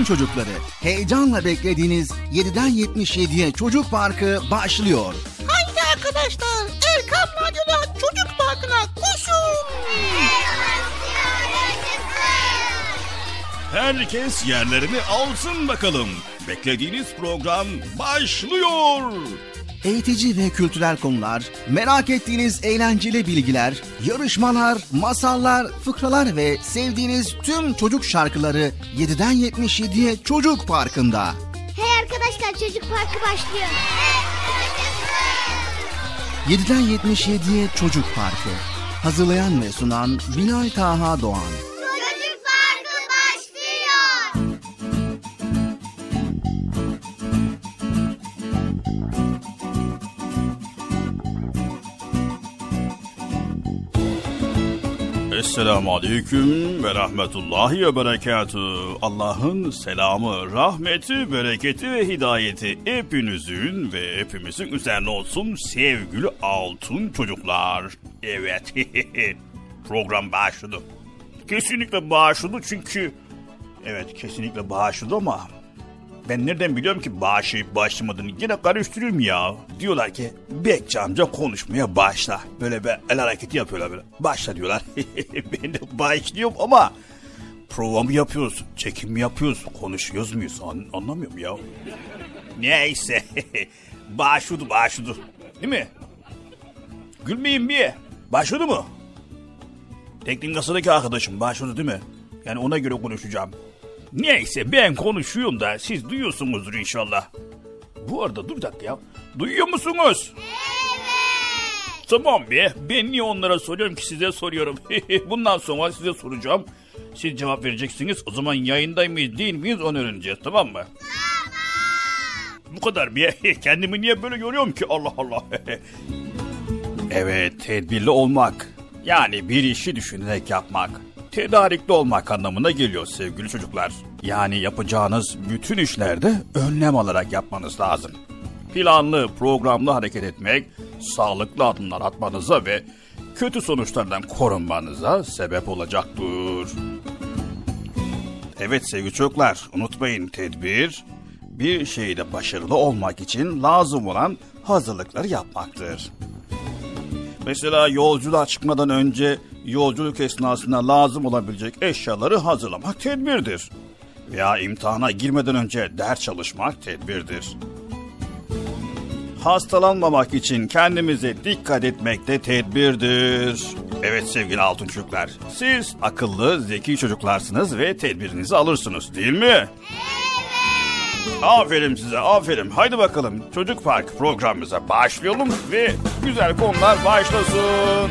Bütün çocukları heyecanla beklediğiniz 7'den 77'ye Çocuk Parkı başlıyor. Haydi arkadaşlar Erkan Radyo'da Çocuk Parkı'na koşun. Herkes yerlerini alsın bakalım. Beklediğiniz program başlıyor. Eğitici ve kültürel konular, merak ettiğiniz eğlenceli bilgiler, yarışmalar, masallar, fıkralar ve sevdiğiniz tüm çocuk şarkıları 7'den 77'ye Çocuk Parkı'nda. Hey arkadaşlar çocuk parkı başlıyor. 7'den 77'ye Çocuk Parkı. Hazırlayan ve sunan Bilal Taha Doğan. Çocuk parkı başlıyor. Esselamu Aleyküm ve Rahmetullahi ve Berekatü. Allah'ın selamı, rahmeti, bereketi ve hidayeti hepinizin ve hepimizin üzerine olsun sevgili altın çocuklar. Evet, program başladı. Kesinlikle başladı çünkü... Evet, kesinlikle başladı ama... Ben nereden biliyorum ki başlayıp başlamadığını yine karıştırıyorum ya. Diyorlar ki Bekçi amca konuşmaya başla. Böyle bir el hareketi yapıyorlar böyle. Başla diyorlar. ben de başlıyorum ama prova mı yapıyoruz, çekim mi yapıyoruz, konuşuyoruz muyuz An- anlamıyorum ya. Neyse başladı başladı değil mi? Gülmeyin bir. Başladı mı? Teknik kasadaki arkadaşım başladı değil mi? Yani ona göre konuşacağım. Neyse ben konuşuyorum da siz duyuyorsunuzdur inşallah. Bu arada dur bir dakika ya. Duyuyor musunuz? Evet. Tamam be. Ben niye onlara soruyorum ki size soruyorum. Bundan sonra size soracağım. Siz cevap vereceksiniz. O zaman yayında mıyız değil miyiz onu öğreneceğiz tamam mı? Tamam. Bu kadar bir. Kendimi niye böyle görüyorum ki Allah Allah. evet tedbirli olmak. Yani bir işi düşünerek yapmak tedarikli olmak anlamına geliyor sevgili çocuklar. Yani yapacağınız bütün işlerde önlem alarak yapmanız lazım. Planlı, programlı hareket etmek, sağlıklı adımlar atmanıza ve kötü sonuçlardan korunmanıza sebep olacaktır. Evet sevgili çocuklar, unutmayın tedbir, bir şeyde başarılı olmak için lazım olan hazırlıkları yapmaktır. Mesela yolculuğa çıkmadan önce yolculuk esnasında lazım olabilecek eşyaları hazırlamak tedbirdir. Veya imtihana girmeden önce ders çalışmak tedbirdir. Hastalanmamak için kendimize dikkat etmek de tedbirdir. Evet sevgili altın çocuklar, siz akıllı, zeki çocuklarsınız ve tedbirinizi alırsınız değil mi? Evet. Aferin size, aferin. Haydi bakalım Çocuk Park programımıza başlayalım ve güzel konular başlasın.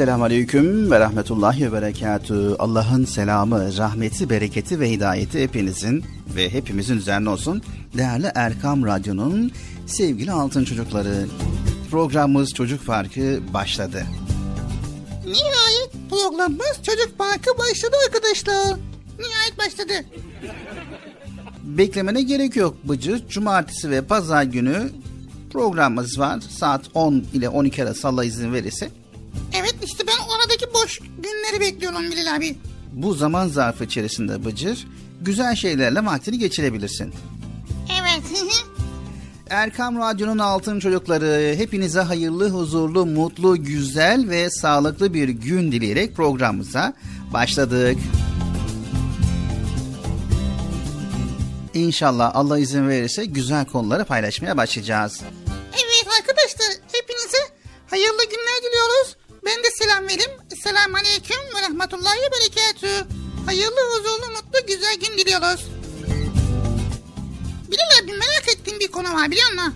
Esselamu Aleyküm ve Rahmetullahi ve Berekatü. Allah'ın selamı, rahmeti, bereketi ve hidayeti hepinizin ve hepimizin üzerine olsun. Değerli Erkam Radyo'nun sevgili altın çocukları. Programımız Çocuk Farkı başladı. Nihayet programımız Çocuk Parkı başladı arkadaşlar. Nihayet başladı. Beklemene gerek yok Bıcır. Cumartesi ve pazar günü programımız var. Saat 10 ile 12 arası Allah izin verirse. İşte ben oradaki boş günleri bekliyorum Bilal abi. Bu zaman zarfı içerisinde Bıcır güzel şeylerle vaktini geçirebilirsin. Evet. Erkam Radyo'nun altın çocukları hepinize hayırlı, huzurlu, mutlu, güzel ve sağlıklı bir gün dileyerek programımıza başladık. İnşallah Allah izin verirse güzel konuları paylaşmaya başlayacağız. evet arkadaşlar hepinize hayırlı günler diliyoruz. Ben de selam vereyim. Selamun Aleyküm ve Rahmetullahi ve Berekatü. Hayırlı, huzurlu, mutlu, güzel gün diliyoruz. Bilal abi merak ettiğim bir konu var biliyor musun?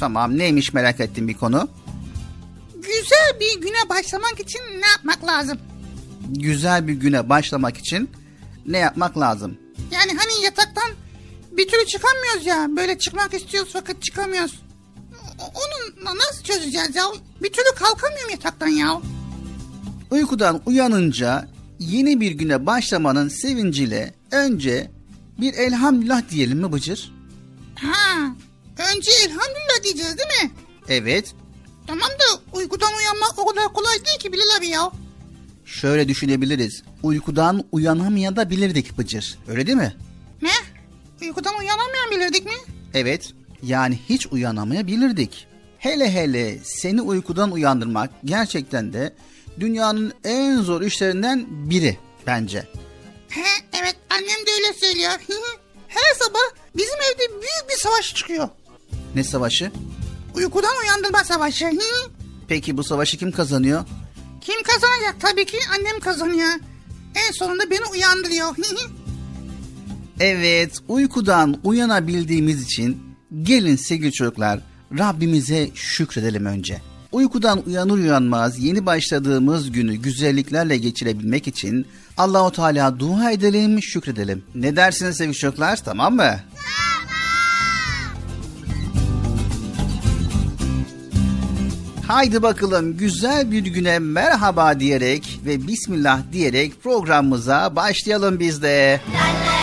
Tamam neymiş merak ettiğim bir konu? Güzel bir güne başlamak için ne yapmak lazım? Güzel bir güne başlamak için ne yapmak lazım? Yani hani yataktan bir türlü çıkamıyoruz ya. Böyle çıkmak istiyoruz fakat çıkamıyoruz. Onu na- nasıl çözeceğiz ya? Bir türlü kalkamıyorum yataktan ya. Uykudan uyanınca yeni bir güne başlamanın sevinciyle önce bir elhamdülillah diyelim mi Bıcır? Ha, önce elhamdülillah diyeceğiz değil mi? Evet. Tamam da uykudan uyanmak o kadar kolay değil ki Bilal abi ya. Şöyle düşünebiliriz. Uykudan uyanamayabilirdik Bıcır. Öyle değil mi? Ne? Uykudan uyanamayan bilirdik mi? Evet. Yani hiç uyanamayabilirdik. Hele hele seni uykudan uyandırmak gerçekten de dünyanın en zor işlerinden biri bence. He, evet annem de öyle söylüyor. Her sabah bizim evde büyük bir savaş çıkıyor. Ne savaşı? Uykudan uyandırma savaşı. Peki bu savaşı kim kazanıyor? Kim kazanacak? Tabii ki annem kazanıyor. En sonunda beni uyandırıyor. Evet, uykudan uyanabildiğimiz için gelin sevgili çocuklar Rabbimize şükredelim önce. Uykudan uyanır uyanmaz yeni başladığımız günü güzelliklerle geçirebilmek için Allahu Teala dua edelim, şükredelim. Ne dersiniz sevgili çocuklar? Tamam mı? Haydi bakalım güzel bir güne merhaba diyerek ve bismillah diyerek programımıza başlayalım biz de. Yazıl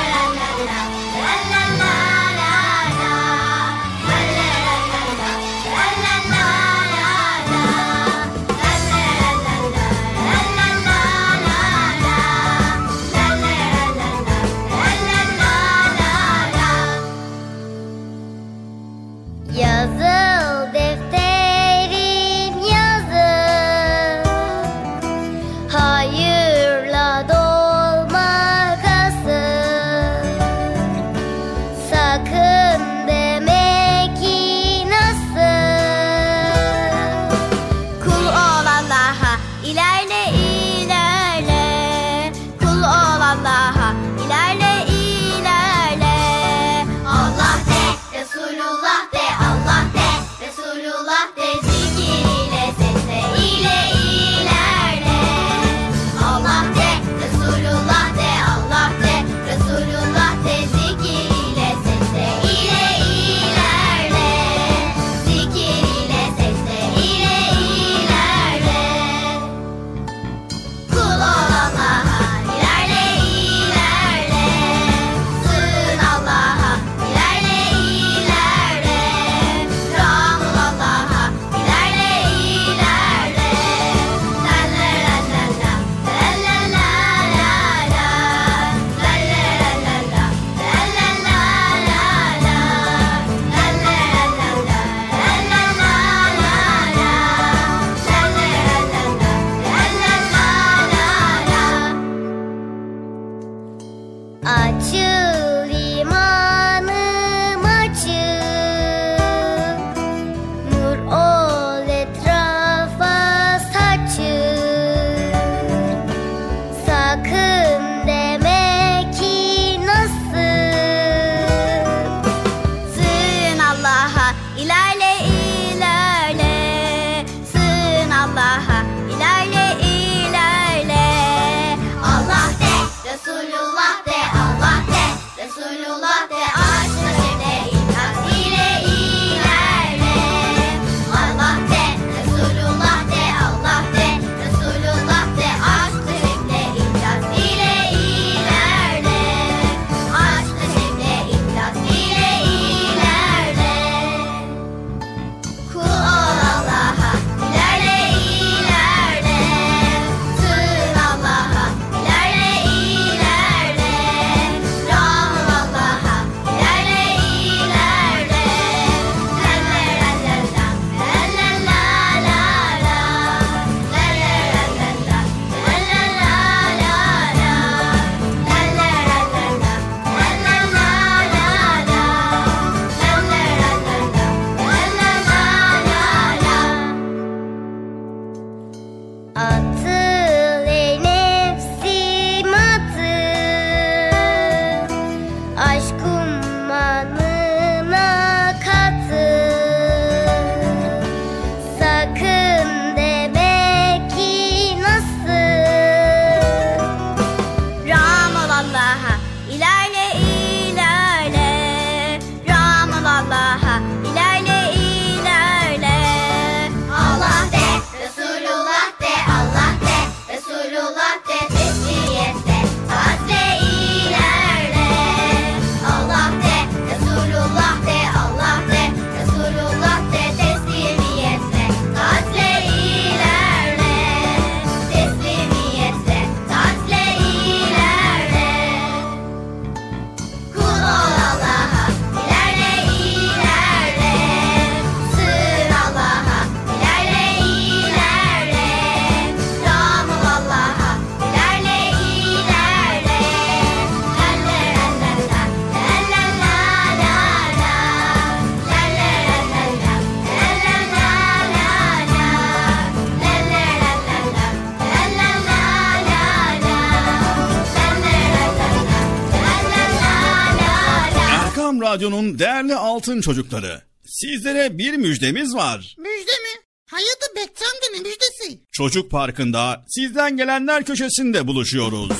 Radyo'nun değerli altın çocukları. Sizlere bir müjdemiz var. Müjde mi? Amca ne müjdesi? Çocuk Parkı'nda sizden gelenler köşesinde buluşuyoruz.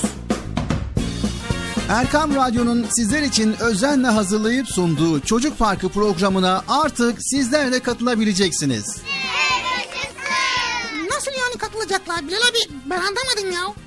Erkam Radyo'nun sizler için özenle hazırlayıp sunduğu Çocuk Parkı programına artık sizler de katılabileceksiniz. Nasıl yani katılacaklar Bilal abi? Ben anlamadım ya.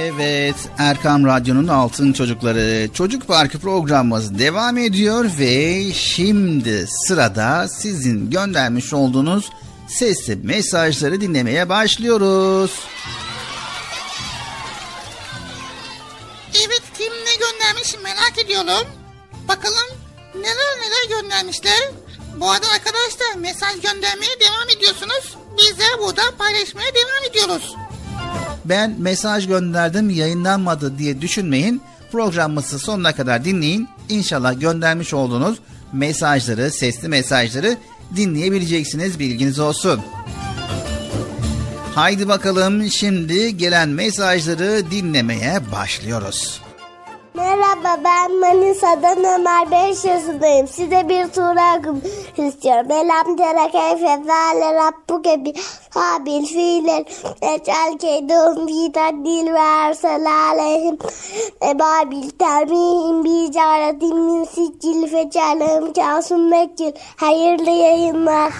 Evet, Erkam Radyo'nun Altın Çocukları Çocuk Parkı programımız devam ediyor ve şimdi sırada sizin göndermiş olduğunuz sesli mesajları dinlemeye başlıyoruz. Evet kim ne göndermiş merak ediyorum. Bakalım neler neler göndermişler. Bu arada arkadaşlar mesaj göndermeye devam ediyorsunuz. Biz de burada paylaşmaya devam ediyoruz. Ben mesaj gönderdim yayınlanmadı diye düşünmeyin. Programımızı sonuna kadar dinleyin. İnşallah göndermiş olduğunuz mesajları, sesli mesajları dinleyebileceksiniz bilginiz olsun. Haydi bakalım şimdi gelen mesajları dinlemeye başlıyoruz. Merhaba ben Manisa'dan Ömer 5 yaşındayım. Size bir tura istiyorum. Elam tere keyfe zâle rabbuke bi habil fiilen ecel keydum fitan dil ve ersel aleyhim ebabil termihim bi caretin min siccil fecalehim kasum mekkil. Hayırlı yayınlar.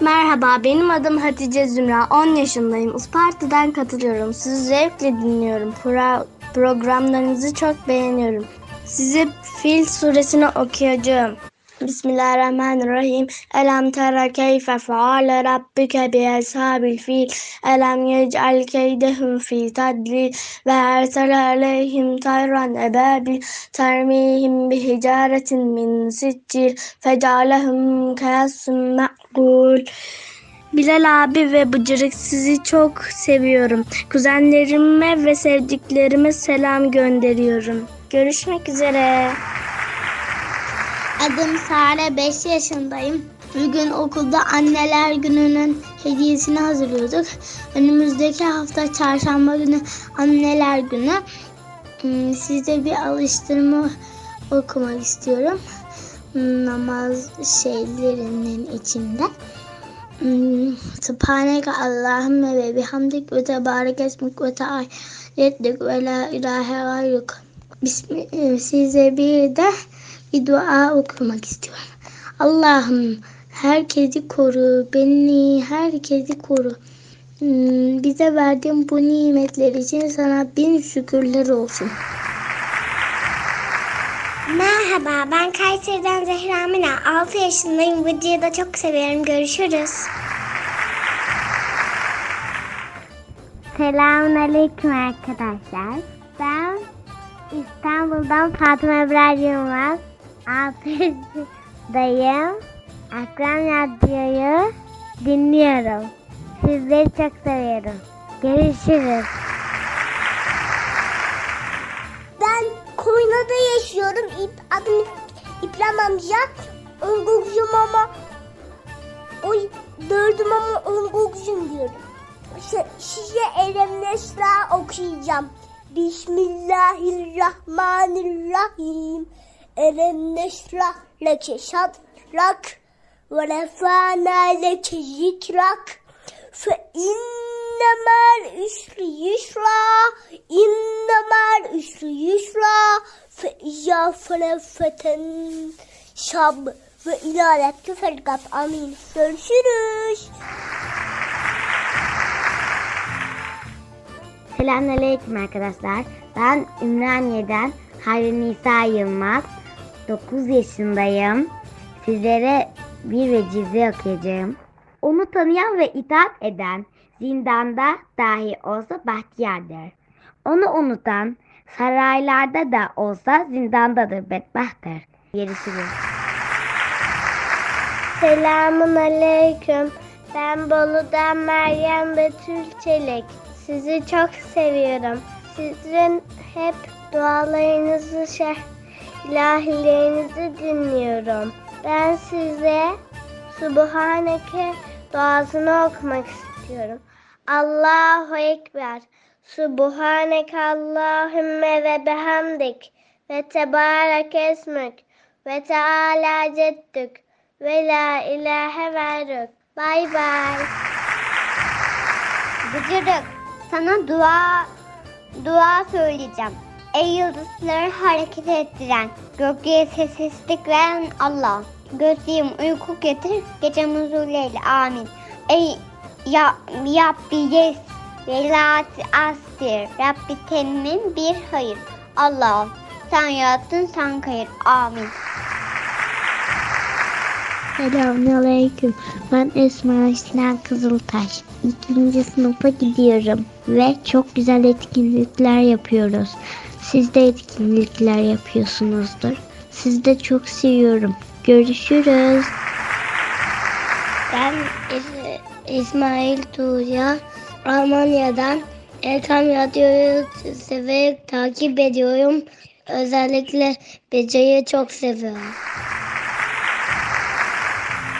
Merhaba, benim adım Hatice Zümra. 10 yaşındayım. Isparta'dan katılıyorum. Sizi zevkle dinliyorum. Pro- programlarınızı çok beğeniyorum. Size Fil suresini okuyacağım. Bismillahirrahmanirrahim. Elem tera keyfe feale rabbike bi ashabil fil. Elem yec'al keydehum fi tadlil ve ersel aleyhim tayran ebabil termihim bi hicaretin min siccil fecalehum kayasın ma'kul. Bilal abi ve Bıcırık sizi çok seviyorum. Kuzenlerime ve sevdiklerime selam gönderiyorum. Görüşmek üzere. Adım Sare 5 yaşındayım. Bugün okulda anneler gününün hediyesini hazırlıyorduk. Önümüzdeki hafta çarşamba günü anneler günü. Hmm, Size bir alıştırma okumak istiyorum. Namaz şeylerinin içinde. Hmm, Subhaneke Allahümme ve bihamdik ve tebarek esmik ve teallettik ve la ilahe gayruk. Bismi- Size bir de bir dua okumak istiyorum. Allah'ım herkesi koru, beni herkesi koru. Hmm, Bize verdiğin bu nimetler için sana bin şükürler olsun. Merhaba ben Kayseri'den Zehra Mina. 6 yaşındayım. Bıcı'yı da çok seviyorum. Görüşürüz. Selamun Aleyküm arkadaşlar. Ben İstanbul'dan Fatma Ebrar Yılmaz. 6 yaşındayım. Akran Radyo'yu dinliyorum. Sizleri çok seviyorum. Görüşürüz. Adana'da yaşıyorum. İp, adım İbrahim amca. Ungukcum ama Oy dördüm ama ungukcum diyorum. Size Elemnesra okuyacağım. Bismillahirrahmanirrahim. Elemnesra leke sadrak ve refana leke zikrak. Fe innemel üsrü yusra. İnnemel üsrü yusra. Fe izâ felefeten şab ve ilerletti felgat. Amin. Görüşürüz. Selamünaleyküm arkadaşlar. Ben Ümraniye'den Hayri Nisa Yılmaz. 9 yaşındayım. Sizlere bir vecize okuyacağım. Onu tanıyan ve itaat eden zindanda dahi olsa bahtiyardır. Onu unutan saraylarda da olsa zindandadır bedbahttır. Görüşürüz. Selamun aleyküm. Ben Bolu'dan Meryem Betül Çelik. Sizi çok seviyorum. Sizin hep dualarınızı, şeh, ilahilerinizi dinliyorum. Ben size Subhaneke duasını okumak istiyorum. Allahu Ekber. Subhaneke Allahümme ve behamdik. Ve tebarek esmük. Ve teala ceddük. Ve la ilahe verrük. Bay bay. Bıcırık sana dua dua söyleyeceğim. Ey yıldızları hareket ettiren, gökyüzü sessizlik veren Allah. Gözlüğüm uyku getir, gecem huzurleyle amin. Ey ya, Rabbi yes, velat astir, Rabbi temin bir hayır. Allah sen yarattın sen kayır, amin. Selamünaleyküm. Ben Esma İslam Kızıltaş. İkinci sınıfa gidiyorum ve çok güzel etkinlikler yapıyoruz. Siz de etkinlikler yapıyorsunuzdur. Sizi de çok seviyorum. Görüşürüz. Ben İsmail Tuğya. Almanya'dan Erkam Radyo'yu severek takip ediyorum. Özellikle Beca'yı çok seviyorum.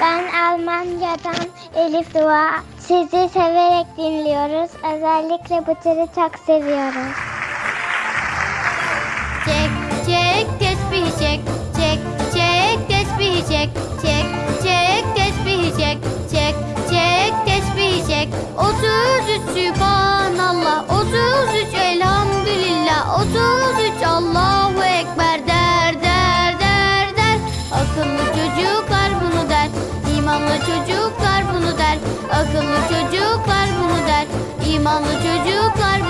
Ben Almanya'dan Elif Dua. Sizi severek dinliyoruz. Özellikle Bıtır'ı çok seviyorum. Çek çek tesbih çek çek çek tesbih çek çek çek tesbih çek çek tesbih çek 33 Sübhanallah. 33 Elhamdülillah. 33 Allahu Ekber. Der der der der. Akıllı çocuklar bunu der. İmanlı çocuklar bunu der. Akıllı çocuklar bunu der. İmanlı çocuklar bunu der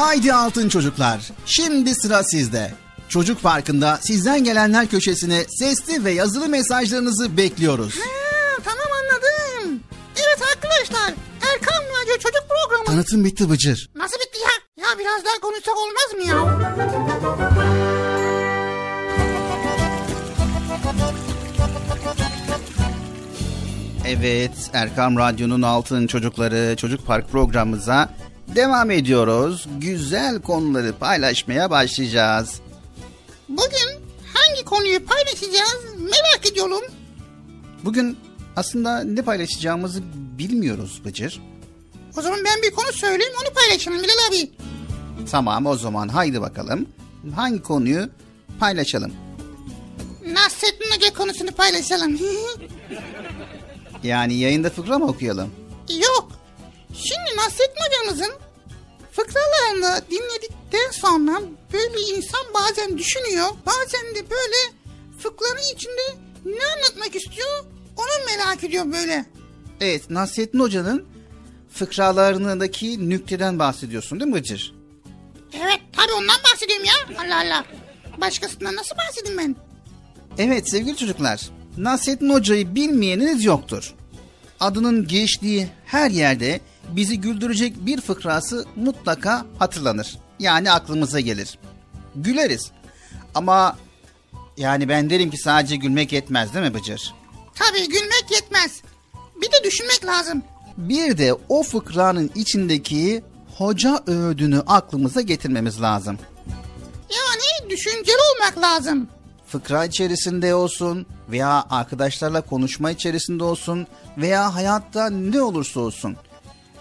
Haydi altın çocuklar. Şimdi sıra sizde. Çocuk Parkı'nda sizden gelenler köşesine sesli ve yazılı mesajlarınızı bekliyoruz. Ha, tamam anladım. Evet arkadaşlar Erkan Radyo Çocuk Programı. Tanıtım bitti Bıcır. Nasıl bitti ya? Ya biraz daha konuşsak olmaz mı ya? Evet, Erkam Radyo'nun Altın Çocukları Çocuk Park programımıza devam ediyoruz. Güzel konuları paylaşmaya başlayacağız. Bugün hangi konuyu paylaşacağız merak ediyorum. Bugün aslında ne paylaşacağımızı bilmiyoruz Bıcır. O zaman ben bir konu söyleyeyim onu paylaşalım Bilal abi. Tamam o zaman haydi bakalım. Hangi konuyu paylaşalım? Nasrettin Hoca konusunu paylaşalım. Yani yayında fıkra mı okuyalım? Hocamızın fıkralarını dinledikten sonra böyle insan bazen düşünüyor. Bazen de böyle fıkranın içinde ne anlatmak istiyor onu merak ediyor böyle. Evet Nasrettin Hoca'nın fıkralarındaki nükteden bahsediyorsun değil mi Bıcır? Evet tabii ondan bahsediyorum ya. Allah Allah. Başkasından nasıl bahsedeyim ben? Evet sevgili çocuklar, Nasrettin Hoca'yı bilmeyeniniz yoktur. Adının geçtiği her yerde bizi güldürecek bir fıkrası mutlaka hatırlanır. Yani aklımıza gelir. Güleriz. Ama yani ben derim ki sadece gülmek yetmez değil mi Bıcır? Tabii gülmek yetmez. Bir de düşünmek lazım. Bir de o fıkranın içindeki hoca öğüdünü aklımıza getirmemiz lazım. Yani düşünceli olmak lazım. fıkra içerisinde olsun veya arkadaşlarla konuşma içerisinde olsun veya hayatta ne olursa olsun.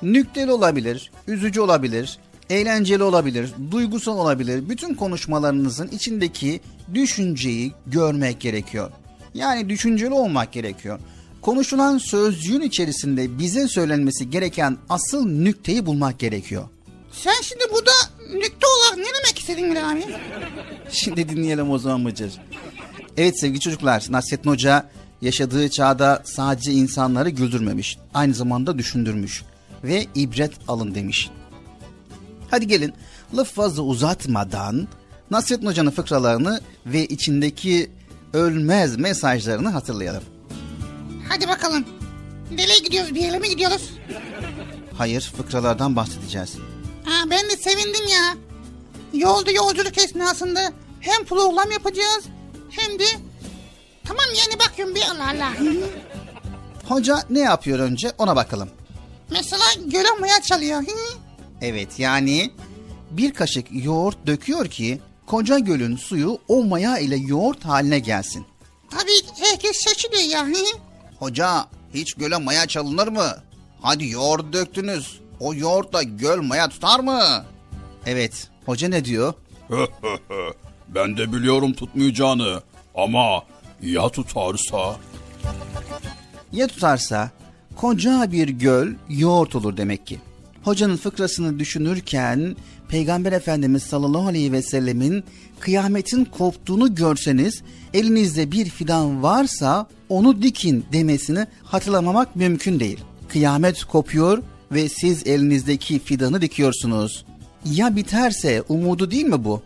Nükteli olabilir, üzücü olabilir, eğlenceli olabilir, duygusal olabilir. Bütün konuşmalarınızın içindeki düşünceyi görmek gerekiyor. Yani düşünceli olmak gerekiyor. Konuşulan sözcüğün içerisinde bize söylenmesi gereken asıl nükteyi bulmak gerekiyor. Sen şimdi burada nükte olarak ne demek istedin Bilal abi? Şimdi dinleyelim o zaman Mıcır. Evet sevgili çocuklar, Nasrettin Hoca yaşadığı çağda sadece insanları güldürmemiş, aynı zamanda düşündürmüş ve ibret alın demiş. Hadi gelin laf fazla uzatmadan Nasrettin Hoca'nın fıkralarını ve içindeki ölmez mesajlarını hatırlayalım. Hadi bakalım. Nereye gidiyoruz bir yere mi gidiyoruz? Hayır fıkralardan bahsedeceğiz. Ha, ben de sevindim ya. Yolda yolculuk esnasında hem program yapacağız hem de... Tamam yani bakıyorum bir Allah Allah. Hoca ne yapıyor önce ona bakalım. Mesela göle maya çalıyor. Evet yani bir kaşık yoğurt döküyor ki koca gölün suyu o maya ile yoğurt haline gelsin. Tabii herkes şaşırıyor ya. Hoca hiç göle maya çalınır mı? Hadi yoğurt döktünüz. O yoğurtla göl maya tutar mı? Evet hoca ne diyor? ben de biliyorum tutmayacağını ama ya tutarsa? Ya tutarsa koca bir göl yoğurt olur demek ki. Hocanın fıkrasını düşünürken Peygamber Efendimiz sallallahu aleyhi ve sellemin kıyametin koptuğunu görseniz elinizde bir fidan varsa onu dikin demesini hatırlamamak mümkün değil. Kıyamet kopuyor ve siz elinizdeki fidanı dikiyorsunuz. Ya biterse umudu değil mi bu?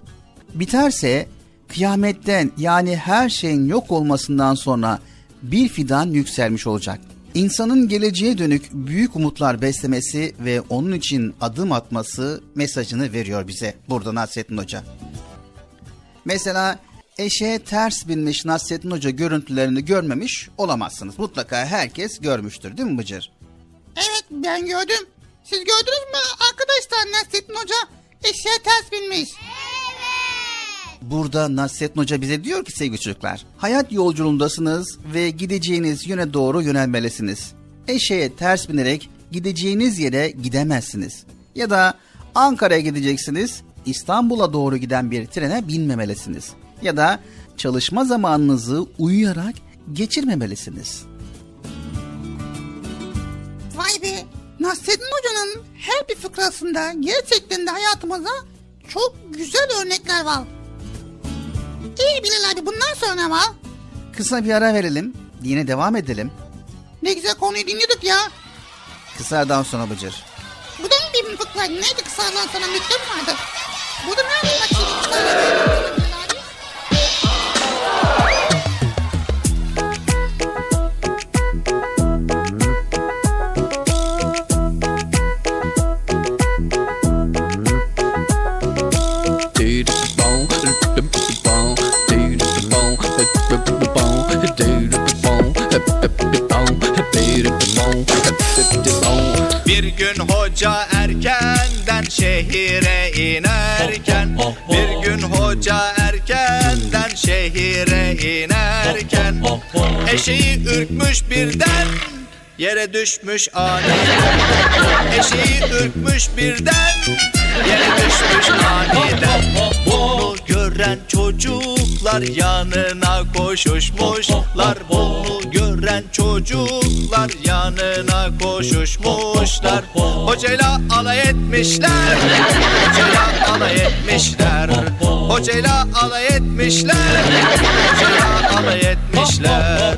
Biterse kıyametten yani her şeyin yok olmasından sonra bir fidan yükselmiş olacak. İnsanın geleceğe dönük büyük umutlar beslemesi ve onun için adım atması mesajını veriyor bize burada Nasrettin Hoca. Mesela eşeğe ters binmiş Nasrettin Hoca görüntülerini görmemiş olamazsınız. Mutlaka herkes görmüştür değil mi Bıcır? Evet ben gördüm. Siz gördünüz mü arkadaşlar Nasrettin Hoca eşeğe ters binmiş. Burada Nasrettin Hoca bize diyor ki sevgili çocuklar, hayat yolculuğundasınız ve gideceğiniz yöne doğru yönelmelisiniz. Eşeğe ters binerek gideceğiniz yere gidemezsiniz. Ya da Ankara'ya gideceksiniz, İstanbul'a doğru giden bir trene binmemelisiniz. Ya da çalışma zamanınızı uyuyarak geçirmemelisiniz. Vay be Nasrettin Hoca'nın her bir fıkrasında gerçekten de hayatımıza çok güzel örnekler var. İyi Bilal abi bundan sonra var. Kısa bir ara verelim. Yine devam edelim. Ne güzel konuyu dinliyorduk ya. Kısa aradan sonra Bıcır. Bu da mı bir fıkra? Neydi kısadan sonra müddet vardı? Bu da nerede bak şimdi Bir gün hoca erkenden şehire inerken Bir gün hoca erkenden şehire inerken Eşeği ürkmüş birden Yere düşmüş aniden Eşeği ürkmüş birden Yere düşmüş aniden Bunu gören çocuklar yanına koşuşmuşlar Bunu gören çocuklar yanına koşuşmuşlar Hocayla alay etmişler Hocayla alay etmişler Hocayla alay etmişler Hocayla alay etmişler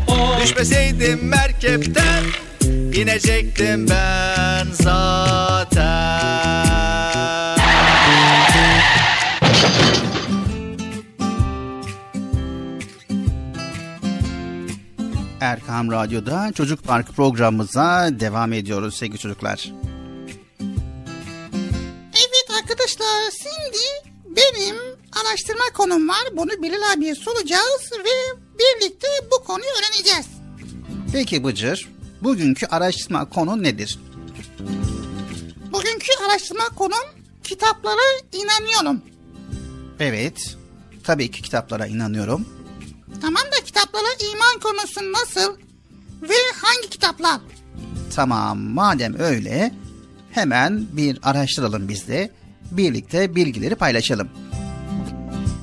Düşmeseydim merkepten inecektim ben zaten Erkam Radyo'da Çocuk Park programımıza devam ediyoruz sevgili çocuklar. Evet arkadaşlar şimdi benim araştırma konum var. Bunu Bilal abiye soracağız ve birlikte bu konuyu öğreneceğiz. Peki Bıcır, bugünkü araştırma konu nedir? Bugünkü araştırma konum kitaplara inanıyorum. Evet, tabii ki kitaplara inanıyorum. Tamam da kitaplara iman konusu nasıl ve hangi kitaplar? Tamam, madem öyle hemen bir araştıralım biz de. Birlikte bilgileri paylaşalım.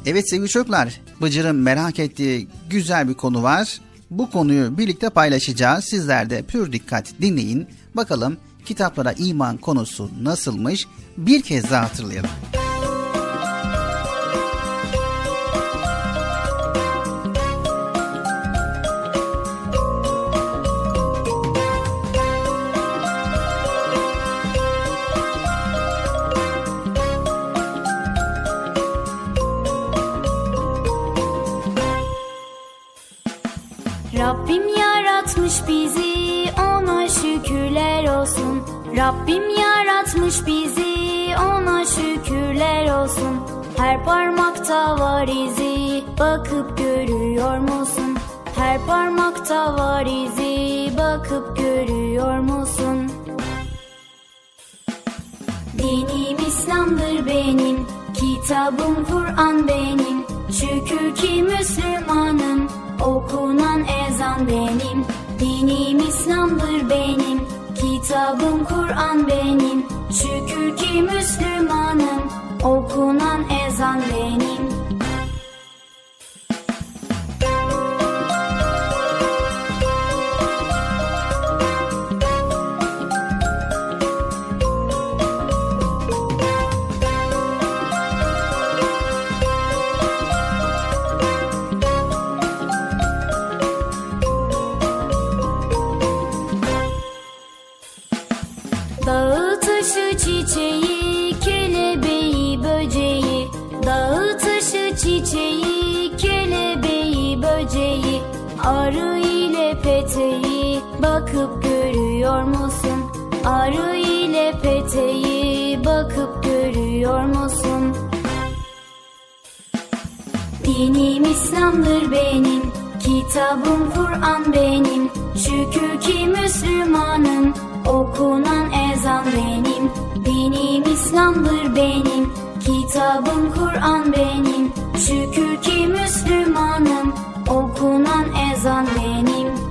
Evet sevgili çocuklar, Bıcır'ın merak ettiği güzel bir konu var. Bu konuyu birlikte paylaşacağız. Sizler de pür dikkat dinleyin. Bakalım kitaplara iman konusu nasılmış? Bir kez daha hatırlayalım. Şükürler olsun Rabbim yaratmış bizi ona şükürler olsun Her parmakta var izi bakıp görüyor musun? Her parmakta var izi bakıp görüyor musun? Dinim İslam'dır benim Kitabım Kur'an benim Şükür ki Müslümanım Okunan ezan benim Dinim İslam'dır benim Kitabım Kur'an benim. Şükür ki Müslümanım. Okunan ezan benim ile peteği bakıp görüyor musun? Arı ile peteği bakıp görüyor musun? Dinim İslam'dır benim, kitabım Kur'an benim. Şükür ki Müslümanım, okunan ezan benim. Dinim İslam'dır benim, kitabım Kur'an benim. Şükür ki Müslümanım, okunan ezan benim.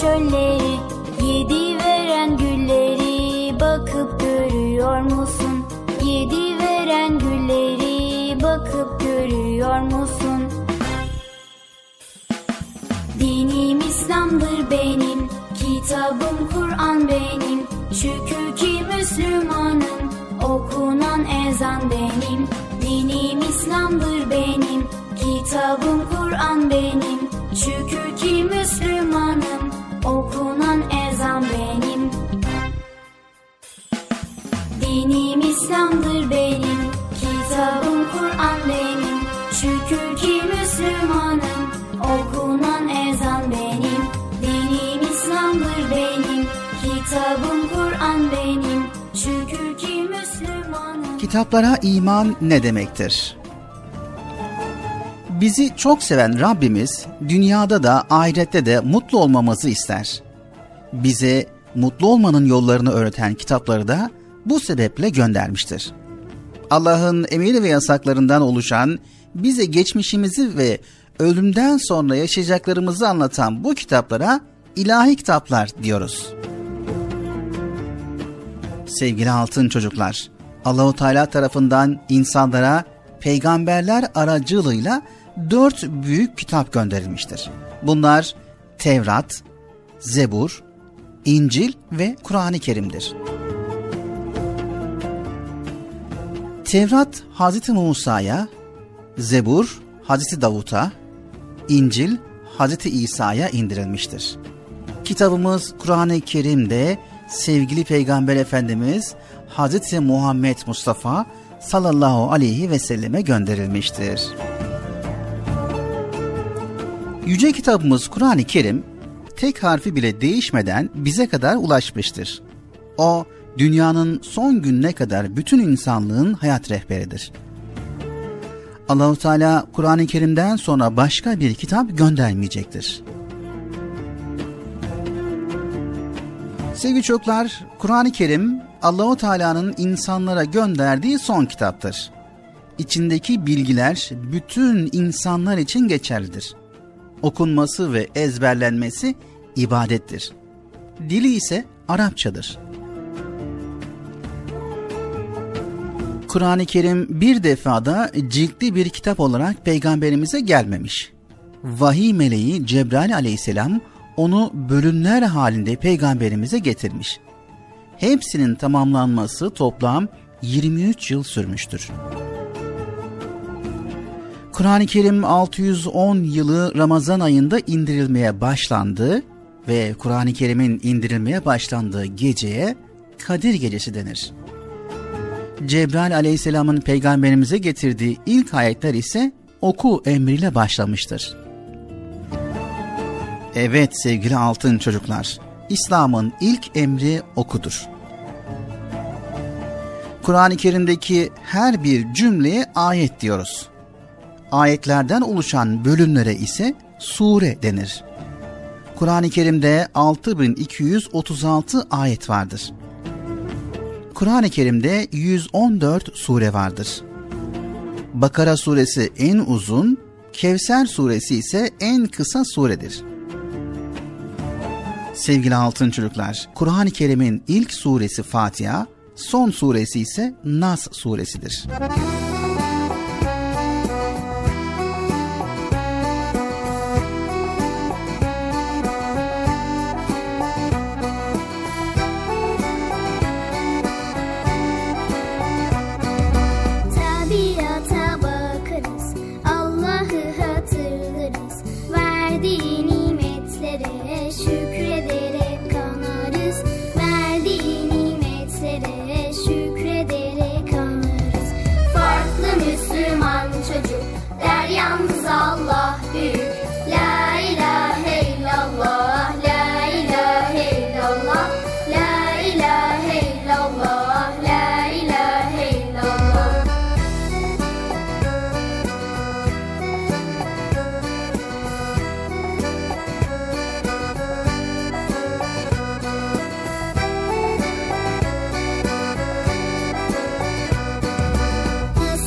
Çölleri Yedi veren gülleri bakıp görüyor musun? Yedi veren gülleri bakıp görüyor musun? Dinim İslam'dır benim, kitabım Kur'an benim. Şükür ki Müslümanım, okunan ezan benim. Dinim İslam'dır benim, kitabım Kur'an benim. Şükür ki Müslümanım, İslam'dır benim, kitabım Kur'an benim. Şükür ki Müslümanım, okunan ezan benim. Dinim İslam'dır benim, kitabım Kur'an benim. Şükür ki Müslümanım. Kitaplara iman ne demektir? Bizi çok seven Rabbimiz dünyada da ahirette de mutlu olmamızı ister. Bize mutlu olmanın yollarını öğreten kitapları da bu sebeple göndermiştir. Allah'ın emir ve yasaklarından oluşan bize geçmişimizi ve ölümden sonra yaşayacaklarımızı anlatan bu kitaplara ilahi kitaplar diyoruz. Sevgili altın çocuklar, Allahu Teala tarafından insanlara peygamberler aracılığıyla dört büyük kitap gönderilmiştir. Bunlar Tevrat, Zebur, İncil ve Kur'an-ı Kerim'dir. Tevrat Hazreti Musa'ya, Zebur Hazreti Davut'a, İncil Hazreti İsa'ya indirilmiştir. Kitabımız Kur'an-ı Kerim'de sevgili Peygamber Efendimiz Hazreti Muhammed Mustafa sallallahu aleyhi ve selleme gönderilmiştir. Yüce kitabımız Kur'an-ı Kerim tek harfi bile değişmeden bize kadar ulaşmıştır. O dünyanın son gününe kadar bütün insanlığın hayat rehberidir. Allahu Teala Kur'an-ı Kerim'den sonra başka bir kitap göndermeyecektir. Sevgili çocuklar, Kur'an-ı Kerim Allahu Teala'nın insanlara gönderdiği son kitaptır. İçindeki bilgiler bütün insanlar için geçerlidir. Okunması ve ezberlenmesi ibadettir. Dili ise Arapçadır. Kur'an-ı Kerim bir defada ciltli bir kitap olarak peygamberimize gelmemiş. Vahiy meleği Cebrail aleyhisselam onu bölümler halinde peygamberimize getirmiş. Hepsinin tamamlanması toplam 23 yıl sürmüştür. Kur'an-ı Kerim 610 yılı Ramazan ayında indirilmeye başlandı ve Kur'an-ı Kerim'in indirilmeye başlandığı geceye Kadir Gecesi denir. Cebrail aleyhisselamın peygamberimize getirdiği ilk ayetler ise oku emriyle başlamıştır. Evet sevgili altın çocuklar, İslam'ın ilk emri okudur. Kur'an-ı Kerim'deki her bir cümleye ayet diyoruz. Ayetlerden oluşan bölümlere ise sure denir. Kur'an-ı Kerim'de 6236 ayet vardır. Kur'an-ı Kerim'de 114 sure vardır. Bakara suresi en uzun, Kevser suresi ise en kısa suredir. Sevgili altın çocuklar, Kur'an-ı Kerim'in ilk suresi Fatiha, son suresi ise Nas suresidir.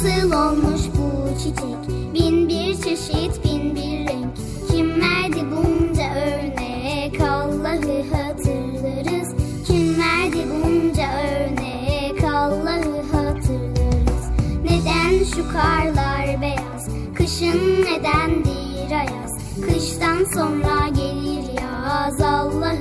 Nasıl olmuş bu çiçek? Bin bir çeşit bin bir renk. Kim verdi bunca örnek? Allah'ı hatırlarız. Kim verdi bunca örnek? Allah'ı hatırlarız. Neden şu karlar beyaz? Kışın nedendir ayaz? Kıştan sonra gelir yaz. Allah'ı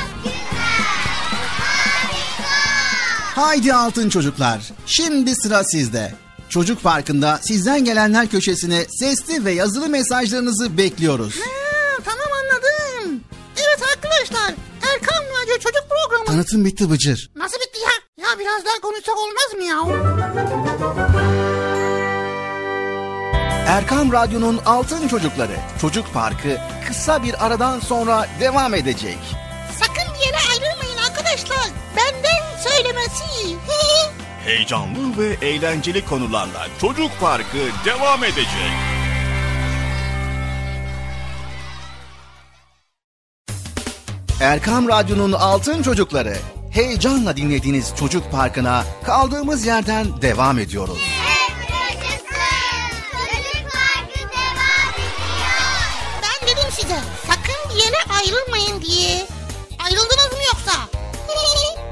Haydi altın çocuklar. Şimdi sıra sizde. Çocuk Parkı'nda sizden gelenler köşesine sesli ve yazılı mesajlarınızı bekliyoruz. Ha, tamam anladım. Evet arkadaşlar Erkan Radyo Çocuk Programı. Tanıtım bitti Bıcır. Nasıl bitti ya? Ya biraz daha konuşsak olmaz mı ya? Erkam Radyo'nun Altın Çocukları Çocuk Parkı kısa bir aradan sonra devam edecek. Sakın bir yere ayrılmayın arkadaşlar. Benden söylemesi. Heyecanlı ve eğlenceli konularla Çocuk Parkı devam edecek. Erkam Radyo'nun Altın Çocukları heyecanla dinlediğiniz Çocuk Parkı'na kaldığımız yerden devam ediyoruz. Ben dedim size sakın bir yere ayrılmayın diye. Ayrıldınız mı yoksa?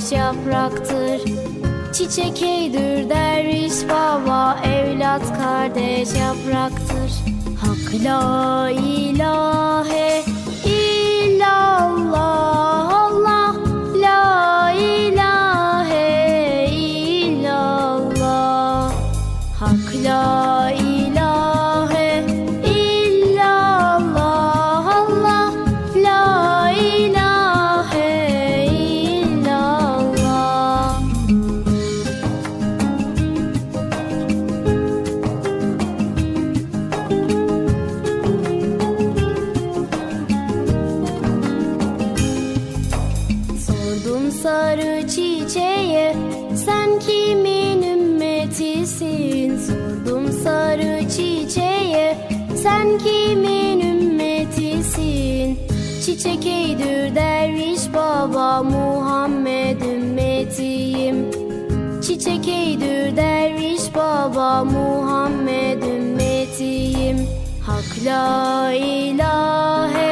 kardeş yapraktır Çiçek eydür derviş baba Evlat kardeş yapraktır. Hak la ilahe Çiçek eydür derviş baba Muhammed ümmetiyim. Çiçek eydür derviş baba Muhammed ümmetiyim. Hak la ilahe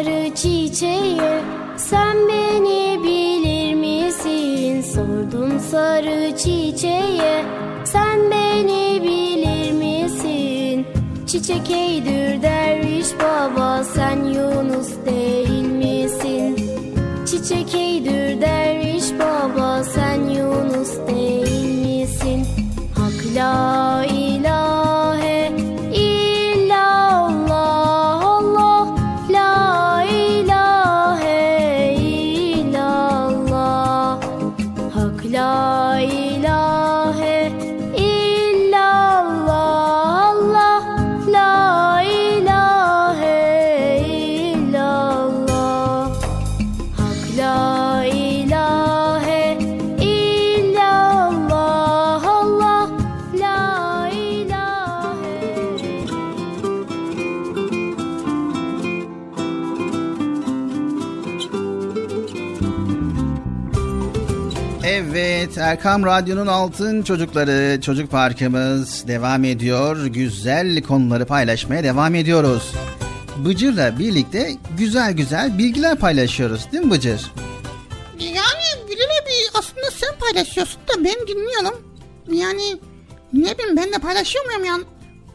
sarı çiçeğe sen beni bilir misin? Sordum sarı çiçeğe sen beni bilir misin? Çiçek eydür derviş baba sen Yunus değil misin? Çiçek eydür derviş baba sen Yunus değil misin? Hak la Erkam Radyo'nun altın çocukları çocuk parkımız devam ediyor. Güzel konuları paylaşmaya devam ediyoruz. Bıcır'la birlikte güzel güzel bilgiler paylaşıyoruz değil mi Bıcır? Yani Bilal abi aslında sen paylaşıyorsun da ben dinliyorum. Yani ne bileyim ben de paylaşıyor muyum ya?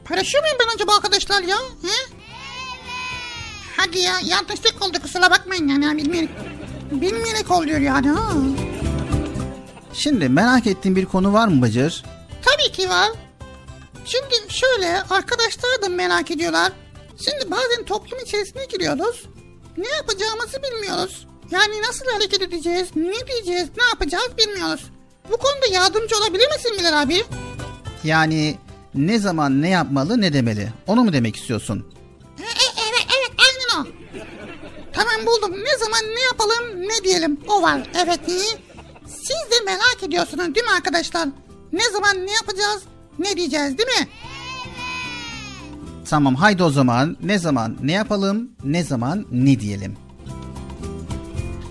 Paylaşıyor muyum ben acaba arkadaşlar ya? He? Hadi ya yanlışlık oldu kusura bakmayın yani bilmeyerek. Bilmeyerek oluyor yani ha. Şimdi merak ettiğin bir konu var mı Bıcır? Tabii ki var. Şimdi şöyle arkadaşlar da merak ediyorlar. Şimdi bazen toplum içerisine giriyoruz. Ne yapacağımızı bilmiyoruz. Yani nasıl hareket edeceğiz, ne diyeceğiz, ne yapacağız bilmiyoruz. Bu konuda yardımcı olabilir misin Bilal abi? Yani ne zaman ne yapmalı ne demeli onu mu demek istiyorsun? E, e, evet evet aynen o. Tamam buldum. Ne zaman ne yapalım ne diyelim. O var. Evet iyi. Siz de merak ediyorsunuz değil mi arkadaşlar? Ne zaman ne yapacağız ne diyeceğiz değil mi? Tamam haydi o zaman ne zaman ne yapalım ne zaman ne diyelim.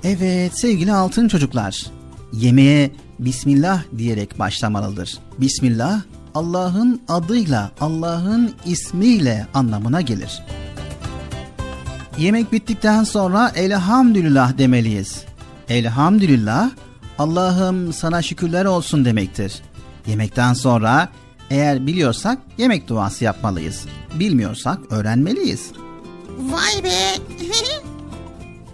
Evet sevgili altın çocuklar. Yemeğe Bismillah diyerek başlamalıdır. Bismillah Allah'ın adıyla, Allah'ın ismiyle anlamına gelir. Yemek bittikten sonra elhamdülillah demeliyiz. Elhamdülillah Allah'ım sana şükürler olsun demektir. Yemekten sonra eğer biliyorsak yemek duası yapmalıyız. Bilmiyorsak öğrenmeliyiz. Vay be.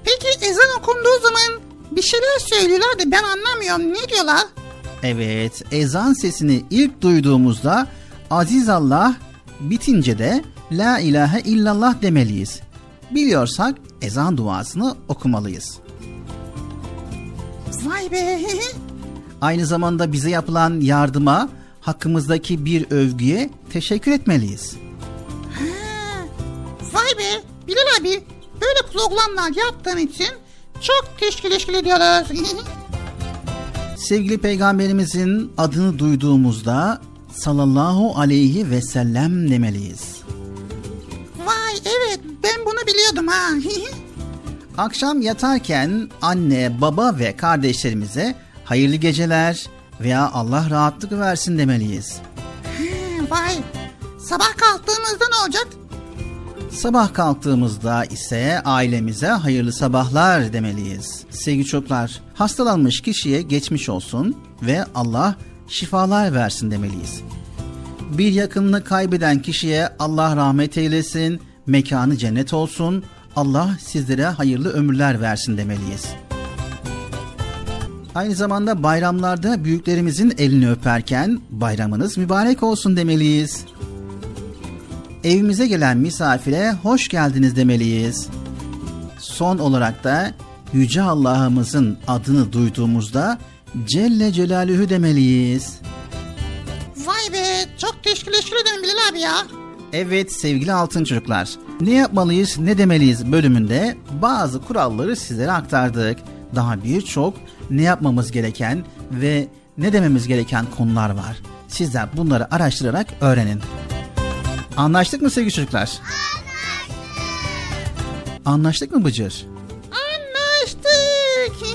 Peki ezan okunduğu zaman bir şeyler söylüyorlar da ben anlamıyorum. Ne diyorlar? Evet, ezan sesini ilk duyduğumuzda Aziz Allah bitince de La ilahe illallah demeliyiz. Biliyorsak ezan duasını okumalıyız. Vay be. Aynı zamanda bize yapılan yardıma, hakkımızdaki bir övgüye teşekkür etmeliyiz. Ha, vay be. Bilal abi böyle programlar yaptığın için çok teşekkür ediyoruz. Sevgili peygamberimizin adını duyduğumuzda sallallahu aleyhi ve sellem demeliyiz. Vay evet ben bunu biliyordum ha. Akşam yatarken anne, baba ve kardeşlerimize hayırlı geceler veya Allah rahatlık versin demeliyiz. Vay sabah kalktığımızda ne olacak? Sabah kalktığımızda ise ailemize hayırlı sabahlar demeliyiz. Sevgili çocuklar, hastalanmış kişiye geçmiş olsun ve Allah şifalar versin demeliyiz. Bir yakınını kaybeden kişiye Allah rahmet eylesin, mekanı cennet olsun, Allah sizlere hayırlı ömürler versin demeliyiz. Aynı zamanda bayramlarda büyüklerimizin elini öperken bayramınız mübarek olsun demeliyiz. Evimize gelen misafire hoş geldiniz demeliyiz. Son olarak da Yüce Allah'ımızın adını duyduğumuzda Celle Celaluhu demeliyiz. Vay be çok teşekkür ederim Bilal abi ya. Evet sevgili altın çocuklar. Ne yapmalıyız ne demeliyiz bölümünde bazı kuralları sizlere aktardık. Daha birçok ne yapmamız gereken ve ne dememiz gereken konular var. Sizler bunları araştırarak öğrenin. Anlaştık mı sevgili çocuklar? Anlaştık. Anlaştık mı Bıcır? Anlaştık.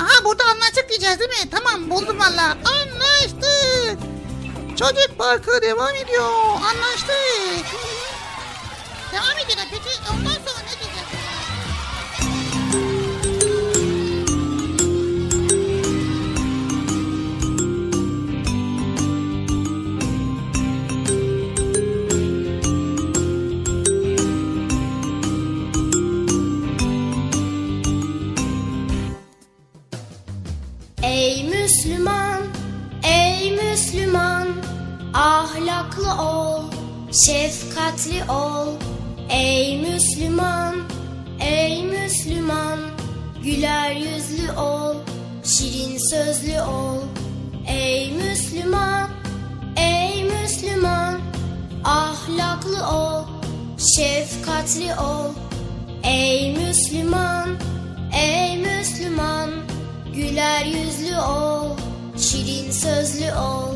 Aha burada anlaştık diyeceğiz değil mi? Tamam buldum valla. Anlaştık. Çocuk parkı devam ediyor. Anlaştık. devam ediyor. Peki ondan sonra ne diyeceğiz? Ey Müslüman, Müslüman, ahlaklı ol, şefkatli ol. Ey Müslüman, ey Müslüman, güler yüzlü ol, şirin sözlü ol. Ey Müslüman, ey Müslüman, ahlaklı ol, şefkatli ol. Ey Müslüman, ey Müslüman, güler yüzlü ol, şirin sözlü ol.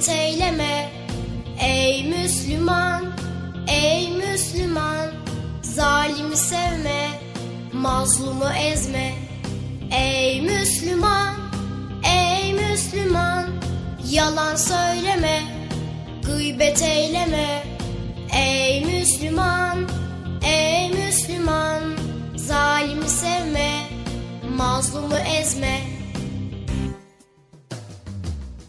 Gıybet eyleme. Ey Müslüman, ey Müslüman, zalimi sevme, mazlumu ezme. Ey Müslüman, ey Müslüman, yalan söyleme, gıybet eyleme. Ey Müslüman, ey Müslüman, zalimi sevme, mazlumu ezme.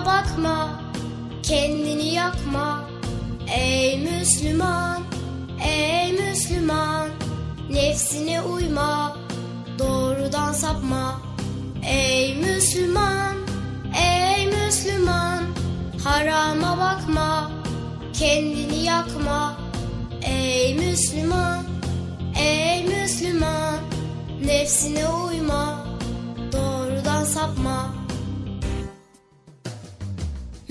Harama bakma, kendini yakma. Ey Müslüman, ey Müslüman, nefsine uyma, doğrudan sapma. Ey Müslüman, ey Müslüman, harama bakma, kendini yakma. Ey Müslüman, ey Müslüman, nefsine uyma, doğrudan sapma.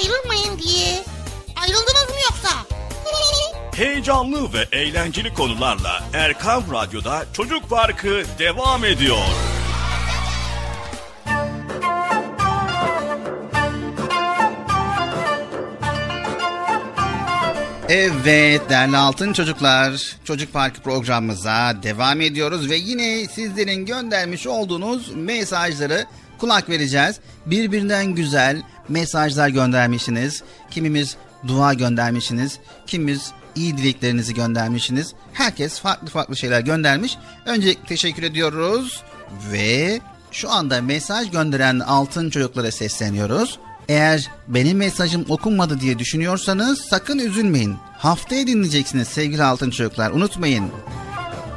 ayrılmayın diye. Ayrıldınız mı yoksa? Heyecanlı ve eğlenceli konularla Erkam Radyo'da Çocuk Parkı devam ediyor. Evet değerli altın çocuklar. Çocuk Parkı programımıza devam ediyoruz ve yine sizlerin göndermiş olduğunuz mesajları kulak vereceğiz. Birbirinden güzel mesajlar göndermişsiniz. Kimimiz dua göndermişsiniz. Kimimiz iyi dileklerinizi göndermişsiniz. Herkes farklı farklı şeyler göndermiş. Öncelikle teşekkür ediyoruz ve şu anda mesaj gönderen altın çocuklara sesleniyoruz. Eğer benim mesajım okunmadı diye düşünüyorsanız sakın üzülmeyin. Haftaya dinleyeceksiniz sevgili altın çocuklar unutmayın.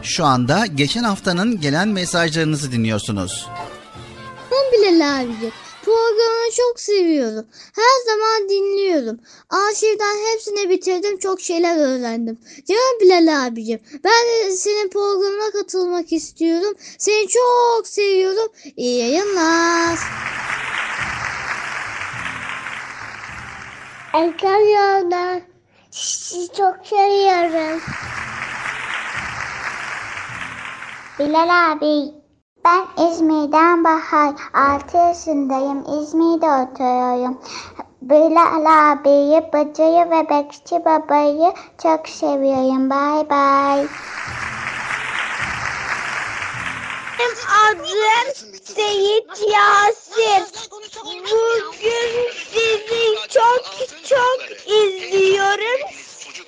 Şu anda geçen haftanın gelen mesajlarınızı dinliyorsunuz. Ben Bilal abicim. Programını çok seviyorum. Her zaman dinliyorum. Arşivden hepsini bitirdim. Çok şeyler öğrendim. Canım Bilal abicim. Ben de senin programına katılmak istiyorum. Seni çok seviyorum. İyi yayınlar. Yolda. Sizi çok seviyorum. Bilal abi. Ben İzmir'den Bahar. 6 yaşındayım. İzmir'de oturuyorum. Bilal abiyi, bacayı ve bekçi babayı çok seviyorum. Bay bay. Benim adım Seyit Yasin. Bugün sizi çok çok izliyorum.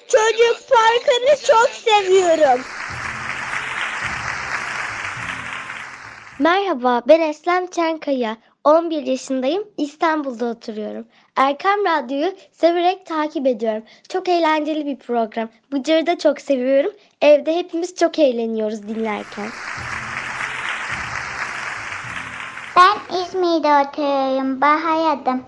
Çocuk Parkı'nı çok seviyorum. Merhaba, ben Eslem Çankaya. 11 yaşındayım, İstanbul'da oturuyorum. Erkam Radyo'yu severek takip ediyorum. Çok eğlenceli bir program. Bıcır'ı da çok seviyorum. Evde hepimiz çok eğleniyoruz dinlerken. Ben İzmir'de oturuyorum. Bahar adım.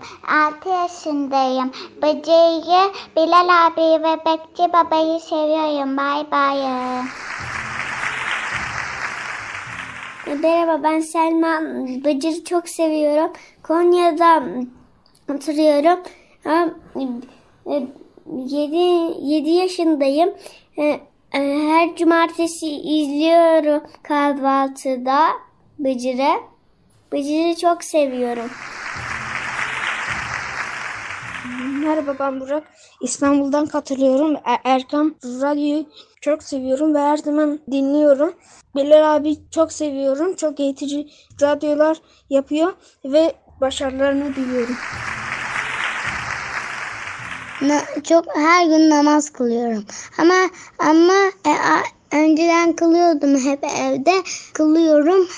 6 yaşındayım. Bıcıyı, Bilal abi ve Bekçi babayı seviyorum. Bay bay. Merhaba ben Selma. Bıcır'ı çok seviyorum. Konya'da oturuyorum. 7, 7 yaşındayım. E, e, Her cumartesi izliyorum kahvaltıda Bıcır'ı. Bıcır'ı çok seviyorum. Merhaba ben Burak. İstanbul'dan katılıyorum. Er- Erkam Radyo'yu çok seviyorum ve her zaman dinliyorum. Bilal abi çok seviyorum. Çok eğitici radyolar yapıyor ve başarılarını diliyorum. Çok her gün namaz kılıyorum. Ama ama e, a- önceden kılıyordum hep evde kılıyorum.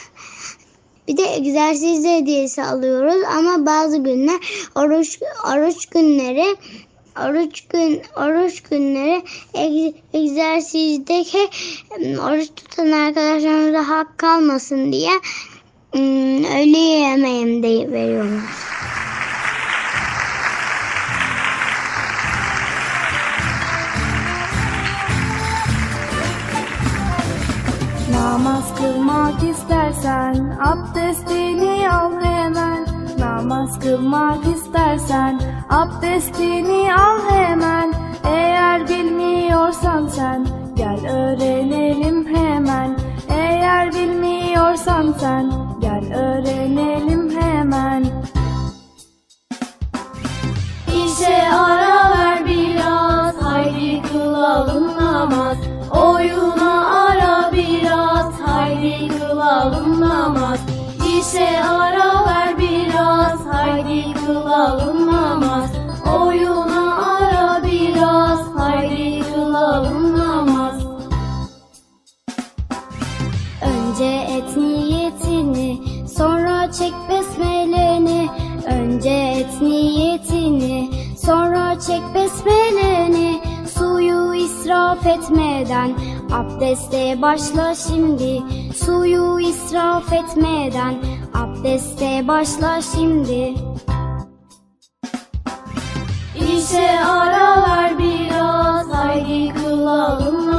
Bir de egzersiz hediyesi alıyoruz ama bazı günler oruç oruç günleri oruç gün oruç günleri eg- egzersizdeki oruç tutan arkadaşlarımıza hak kalmasın diye öğle yemeğim de veriyorlar. Namaz kılmak istersen abdestini al hemen Namaz kılmak istersen abdestini al hemen. Eğer bilmiyorsan sen gel öğrenelim hemen. Eğer bilmiyorsan sen gel öğrenelim hemen. İşe ara ver biraz haydi kılalım namaz. Oyuna ara biraz haydi kılalım namaz. İşe ara ver biraz haydi kılalım namaz. Oyuna ara biraz haydi kılalım namaz. Önce et niyetini sonra çek besmeleni. Önce et niyetini sonra çek besmeleni. Suyu israf etmeden abdeste başla şimdi. Suyu israf etmeden abdeste başla şimdi. İşe ara ver biraz haydi kılalım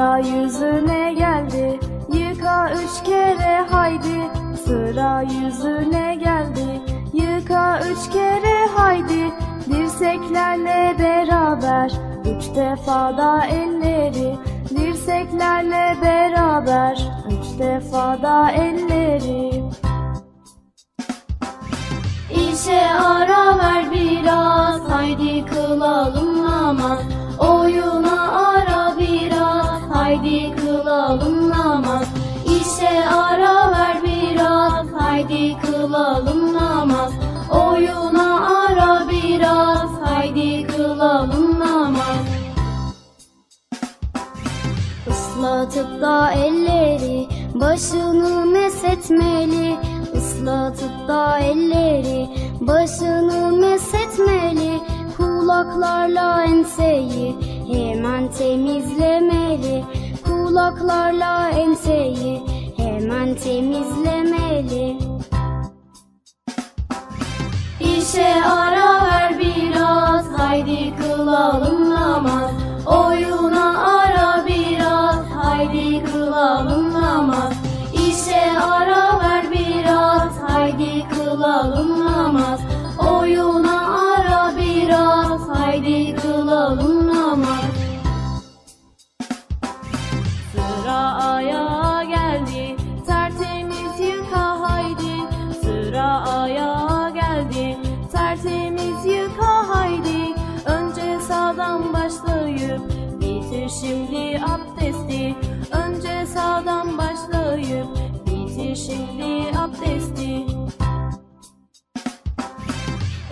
Sıra yüzüne geldi. Yıka üç kere haydi. Sıra yüzüne geldi. Yıka üç kere haydi. Dirseklerle beraber. Üç defa da elleri. Dirseklerle beraber. Üç defa da elleri. İşe ara ver biraz. Haydi kılalım namaz kılalım namaz. Oyuna ara biraz Haydi kılalım namaz. Islatıp da elleri başını mesetmeli. Islatıp da elleri başını mesetmeli. Kulaklarla enseyi hemen temizlemeli. Kulaklarla enseyi hemen temizlemeli İşe ara ver biraz Haydi kılalım namaz. Oyuna ara biraz Haydi kılalım namaz. İşe ara ver biraz Haydi kılalım namaz. Oyuna ara biraz Haydi kılalım şimdi abdesti Önce sağdan başlayıp Bitir şimdi abdesti.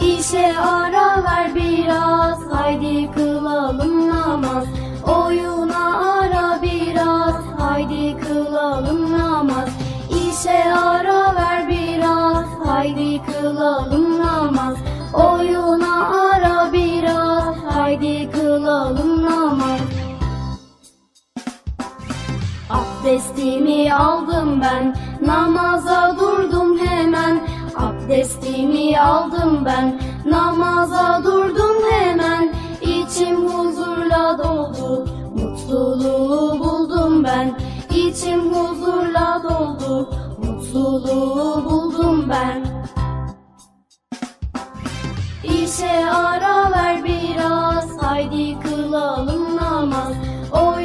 İşe ara ver biraz Haydi kılalım namaz. Oyuna ara biraz Haydi kılalım namaz. İşe ara ver biraz Haydi kılalım namaz. Oyuna Abdestimi aldım ben. Namaza durdum hemen. Abdestimi aldım ben. Namaza durdum hemen. İçim huzurla doldu. Mutluluğu buldum ben. İçim huzurla doldu. Mutluluğu buldum ben. İşe ara ver biraz. Haydi kılalım namaz. Oyuna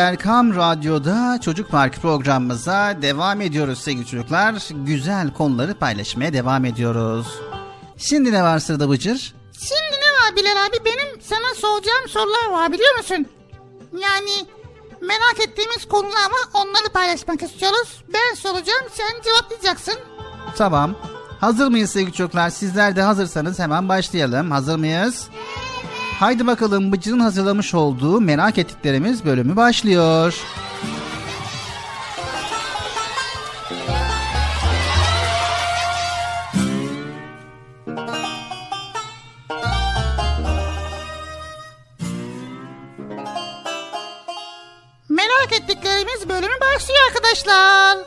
Erkam Radyo'da Çocuk Parkı programımıza devam ediyoruz sevgili çocuklar. Güzel konuları paylaşmaya devam ediyoruz. Şimdi ne var sırada Bıcır? Şimdi ne var Bilal abi benim sana soracağım sorular var biliyor musun? Yani merak ettiğimiz konular var onları paylaşmak istiyoruz. Ben soracağım sen cevaplayacaksın. Tamam. Hazır mıyız sevgili çocuklar? Sizler de hazırsanız hemen başlayalım. Hazır mıyız? Haydi bakalım Bıcır'ın hazırlamış olduğu merak ettiklerimiz bölümü başlıyor. Merak ettiklerimiz bölümü başlıyor arkadaşlar.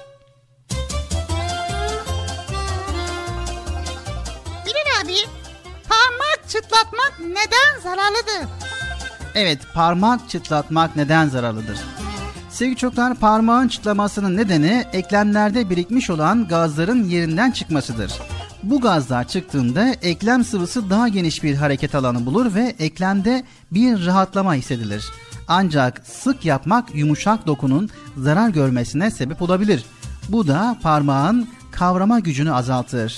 Bilal abi çıtlatmak neden zararlıdır? Evet, parmak çıtlatmak neden zararlıdır? Sevgili çocuklar, parmağın çıtlamasının nedeni eklemlerde birikmiş olan gazların yerinden çıkmasıdır. Bu gazlar çıktığında eklem sıvısı daha geniş bir hareket alanı bulur ve eklemde bir rahatlama hissedilir. Ancak sık yapmak yumuşak dokunun zarar görmesine sebep olabilir. Bu da parmağın kavrama gücünü azaltır.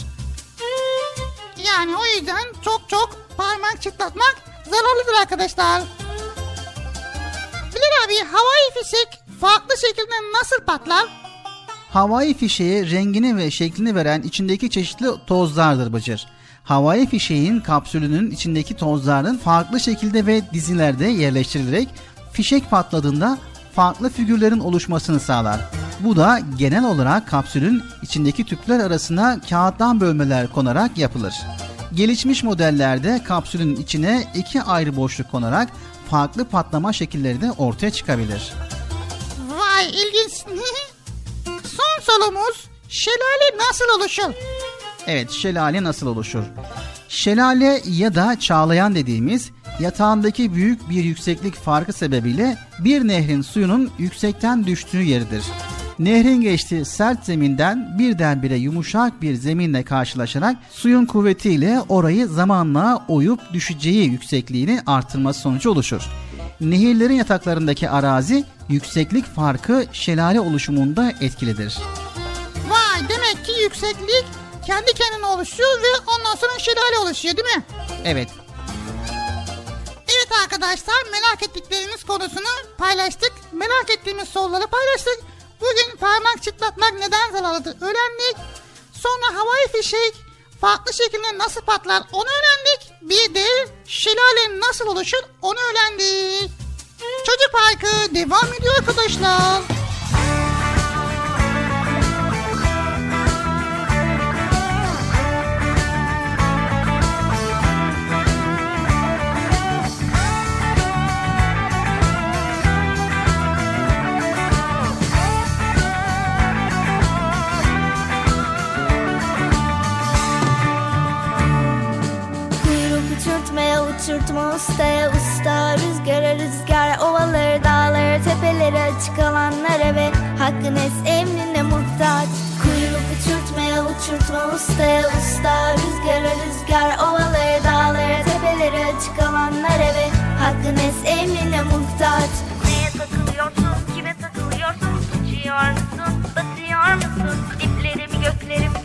Yani o yüzden çok çok parmak çıtlatmak zararlıdır arkadaşlar. Bilal abi havai fişek farklı şekilde nasıl patlar? Havai fişeğe rengini ve şeklini veren içindeki çeşitli tozlardır Bıcır. Havai fişeğin kapsülünün içindeki tozların farklı şekilde ve dizilerde yerleştirilerek fişek patladığında farklı figürlerin oluşmasını sağlar. Bu da genel olarak kapsülün içindeki tüpler arasına kağıttan bölmeler konarak yapılır. Gelişmiş modellerde kapsülün içine iki ayrı boşluk konarak farklı patlama şekilleri de ortaya çıkabilir. Vay ilginç. Son sorumuz şelale nasıl oluşur? Evet, şelale nasıl oluşur? Şelale ya da çağlayan dediğimiz yatağındaki büyük bir yükseklik farkı sebebiyle bir nehrin suyunun yüksekten düştüğü yeridir. Nehrin geçtiği sert zeminden birdenbire yumuşak bir zeminle karşılaşarak suyun kuvvetiyle orayı zamanla oyup düşeceği yüksekliğini artırması sonucu oluşur. Nehirlerin yataklarındaki arazi yükseklik farkı şelale oluşumunda etkilidir. Vay demek ki yükseklik kendi kendine oluşuyor ve ondan sonra şelale oluşuyor değil mi? Evet. Evet arkadaşlar merak ettiklerimiz konusunu paylaştık. Merak ettiğimiz soruları paylaştık. Bugün parmak çıtlatmak neden zararlıdır öğrendik. Sonra havai fişek farklı şekilde nasıl patlar onu öğrendik. Bir de şelale nasıl oluşur onu öğrendik. Çocuk Parkı devam ediyor arkadaşlar. Uçurtma ustaya usta Rüzgara rüzgar ovaları dağları tepeleri açık alanlara ve hakkın es emrine muhtaç. Kuyruk uçurtmaya uçurtma ustaya usta Rüzgara rüzgar ovaları dağları tepeleri açık alanlara ve hakkın es emrine muhtaç. Neye takılıyorsun, kime takılıyorsun Uçuyor musun, batıyor musun Diplerimi göklerim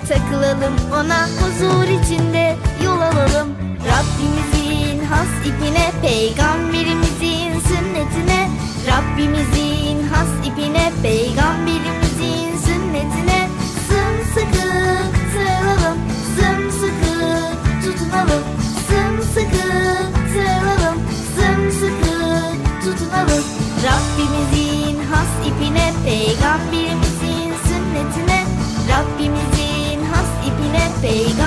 takılalım ona Huzur içinde yol alalım. Rabbimizin has ipine Peygamberimizin sünnetine. Rabbimizin has ipine Peygamberimizin sünnetine. Sımsıkı sarılalım Sımsıkı tutunalım. Sımsıkı sarılalım Sımsıkı tutunalım. Rabbimizin has ipine Peygamberimizin peito.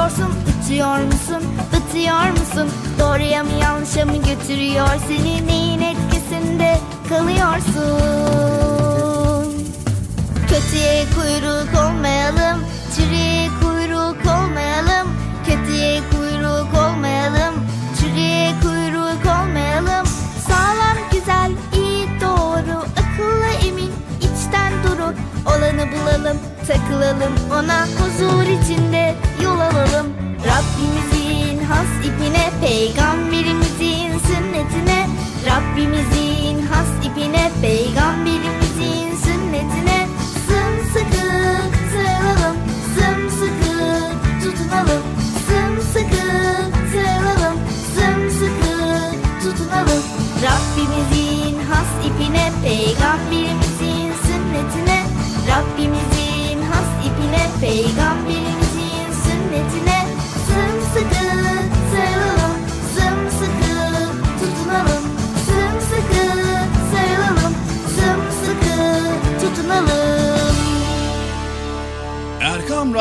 Kime takılıyorsun? Uçuyor musun, batıyor musun? Doğruya mı yanlışa mı götürüyor Seni neyin etkisinde kalıyorsun? Kötüye kuyruk olmayalım, çürüye kuyruk olmayalım Kötüye kuyruk olmayalım, çürüye kuyruk olmayalım Sağlam, güzel, iyi, doğru, akıllı, emin, içten duru Olanı bulalım, takılalım ona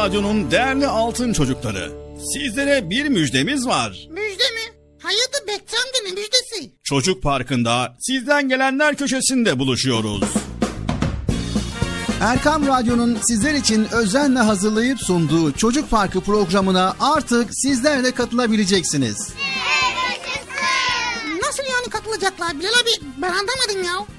Radyo'nun değerli altın çocukları. Sizlere bir müjdemiz var. Müjde mi? Hayatı Bekçam'da müjdesi? Çocuk Parkı'nda sizden gelenler köşesinde buluşuyoruz. Erkam Radyo'nun sizler için özenle hazırlayıp sunduğu Çocuk Parkı programına artık sizler de katılabileceksiniz. Nasıl yani katılacaklar Bilal abi? Ben anlamadım ya.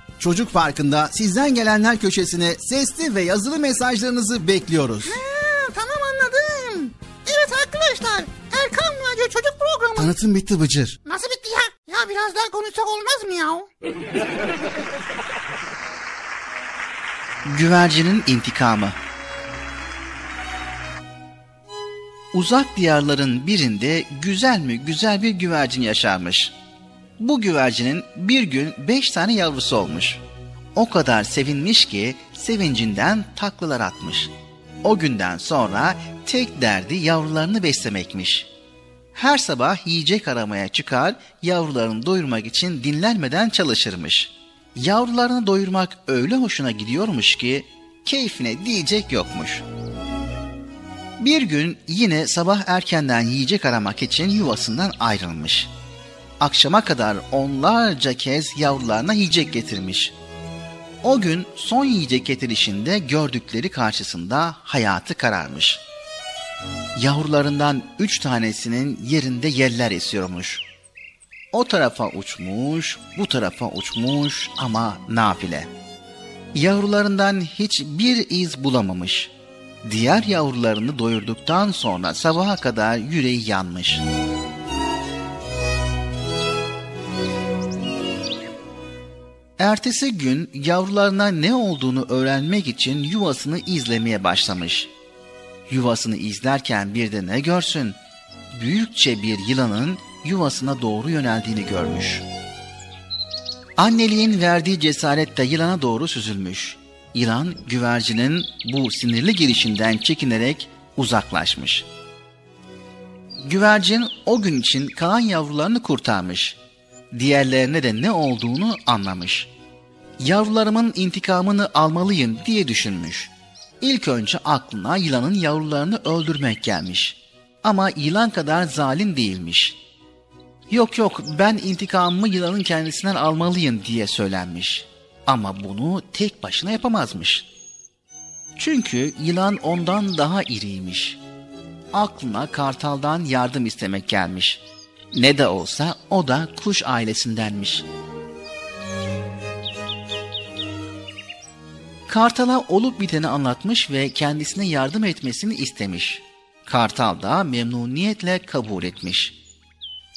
Çocuk Parkı'nda sizden gelenler köşesine sesli ve yazılı mesajlarınızı bekliyoruz. Ha, tamam anladım. Evet arkadaşlar Erkan Radyo Çocuk Programı. Tanıtım bitti Bıcır. Nasıl bitti ya? Ya biraz daha konuşsak olmaz mı ya? Güvercinin intikamı. Uzak diyarların birinde güzel mi güzel bir güvercin yaşarmış. Bu güvercinin bir gün beş tane yavrusu olmuş. O kadar sevinmiş ki sevincinden taklalar atmış. O günden sonra tek derdi yavrularını beslemekmiş. Her sabah yiyecek aramaya çıkar, yavrularını doyurmak için dinlenmeden çalışırmış. Yavrularını doyurmak öyle hoşuna gidiyormuş ki keyfine diyecek yokmuş. Bir gün yine sabah erkenden yiyecek aramak için yuvasından ayrılmış. Akşama kadar onlarca kez yavrularına yiyecek getirmiş. O gün son yiyecek getirişinde gördükleri karşısında hayatı kararmış. Yavrularından üç tanesinin yerinde yeller esiyormuş. O tarafa uçmuş, bu tarafa uçmuş ama nafile. Yavrularından hiçbir iz bulamamış. Diğer yavrularını doyurduktan sonra sabaha kadar yüreği yanmış. Ertesi gün yavrularına ne olduğunu öğrenmek için yuvasını izlemeye başlamış. Yuvasını izlerken bir de ne görsün? Büyükçe bir yılanın yuvasına doğru yöneldiğini görmüş. Anneliğin verdiği cesaretle yılana doğru süzülmüş. Yılan güvercinin bu sinirli girişinden çekinerek uzaklaşmış. Güvercin o gün için kalan yavrularını kurtarmış. Diğerlerine de ne olduğunu anlamış. Yavrularımın intikamını almalıyım diye düşünmüş. İlk önce aklına yılanın yavrularını öldürmek gelmiş. Ama yılan kadar zalim değilmiş. Yok yok ben intikamımı yılanın kendisinden almalıyım diye söylenmiş. Ama bunu tek başına yapamazmış. Çünkü yılan ondan daha iriymiş. Aklına kartaldan yardım istemek gelmiş. Ne de olsa o da kuş ailesindenmiş. Kartal'a olup biteni anlatmış ve kendisine yardım etmesini istemiş. Kartal da memnuniyetle kabul etmiş.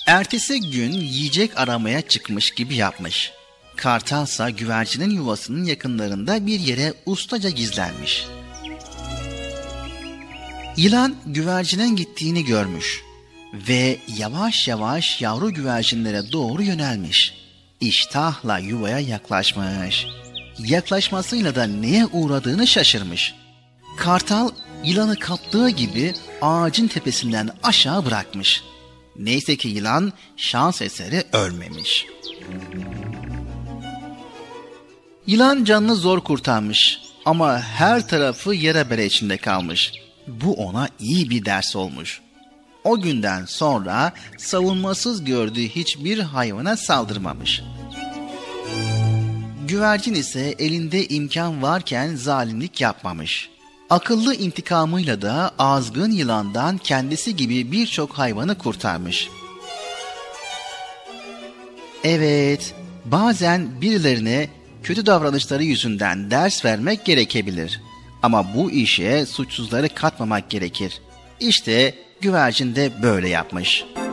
Ertesi gün yiyecek aramaya çıkmış gibi yapmış. Kartalsa güvercinin yuvasının yakınlarında bir yere ustaca gizlenmiş. Yılan güvercinin gittiğini görmüş ve yavaş yavaş yavru güvercinlere doğru yönelmiş. İştahla yuvaya yaklaşmış. Yaklaşmasıyla da neye uğradığını şaşırmış. Kartal yılanı kaptığı gibi ağacın tepesinden aşağı bırakmış. Neyse ki yılan şans eseri ölmemiş. Yılan canını zor kurtarmış ama her tarafı yere bere içinde kalmış. Bu ona iyi bir ders olmuş. O günden sonra savunmasız gördüğü hiçbir hayvana saldırmamış. Güvercin ise elinde imkan varken zalimlik yapmamış. Akıllı intikamıyla da azgın yılandan kendisi gibi birçok hayvanı kurtarmış. Evet, bazen birilerine kötü davranışları yüzünden ders vermek gerekebilir. Ama bu işe suçsuzları katmamak gerekir. İşte güvercin de böyle yapmış.''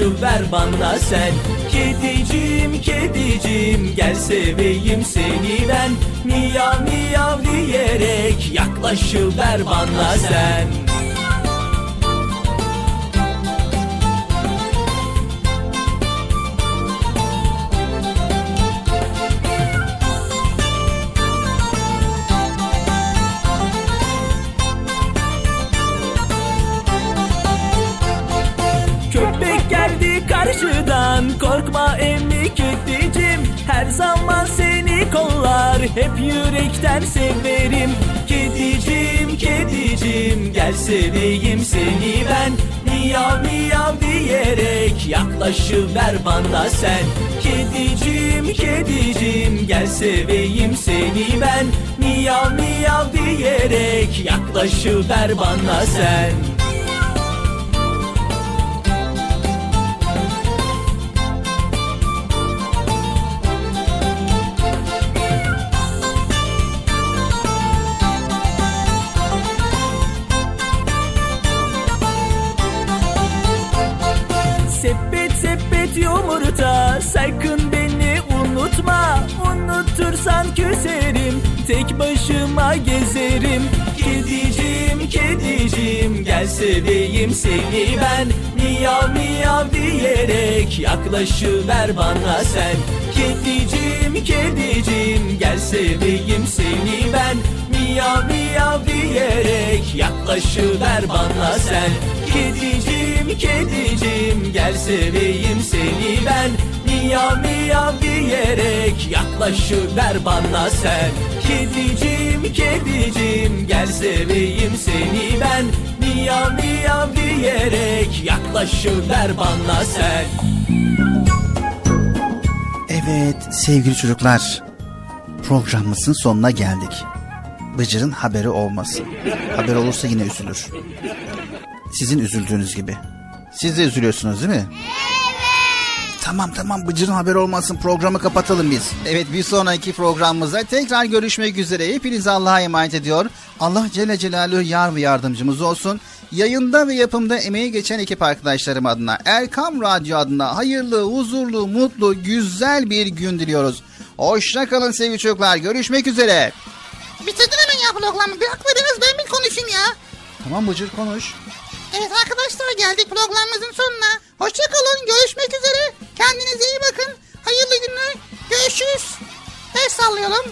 Yaklaşıver bana sen. Kedicim kedicim gel seveyim seni ben. Miyav miyav diyerek yaklaşıver bana sen Hep yürekten severim. Kedicim kedicim Gel seveyim seni ben. Miyav miyav diyerek Yaklaşıver bana sen. Kedicim kedicim Gel seveyim seni ben. Miyav miyav diyerek Yaklaşıver bana sen tek başıma gezerim. Kedicim kedicim gel seveyim seni ben. Miyav miyav diyerek yaklaşıver bana sen. Kedicim kedicim gel seveyim seni ben. Miyav miyav diyerek yaklaşıver bana sen. Kedicim kedicim gel seveyim seni ben. Miyav miyav diyerek yaklaşıver bana sen Kedicim kedicim gel seveyim seni ben Miyav miyav diyerek yaklaşıver bana sen Evet sevgili çocuklar programımızın sonuna geldik. Bıcır'ın haberi olmasın. Haber olursa yine üzülür. Sizin üzüldüğünüz gibi. Siz de üzülüyorsunuz değil mi? Tamam tamam Bıcır'ın haberi olmasın programı kapatalım biz. Evet bir sonraki programımızda tekrar görüşmek üzere. Hepinizi Allah'a emanet ediyor. Allah Celle Celaluhu yar ve yardımcımız olsun. Yayında ve yapımda emeği geçen ekip arkadaşlarım adına, Erkam Radyo adına hayırlı, huzurlu, mutlu, güzel bir gün diliyoruz. Hoşça kalın sevgili çocuklar. Görüşmek üzere. Bitirdin hemen ya programı. Bırak biraz ben bir konuşayım ya. Tamam Bıcır konuş. Evet arkadaşlar geldik programımızın sonuna. Hoşça kalın. Görüşmek üzere. Kendinize iyi bakın. Hayırlı günler. Görüşürüz. El sallayalım.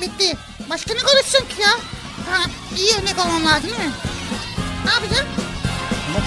Bitti. Başka ne konuşacağım ki ya? Ha, iyi örnek olmam lazım değil mi? Ne yapacağım? Ama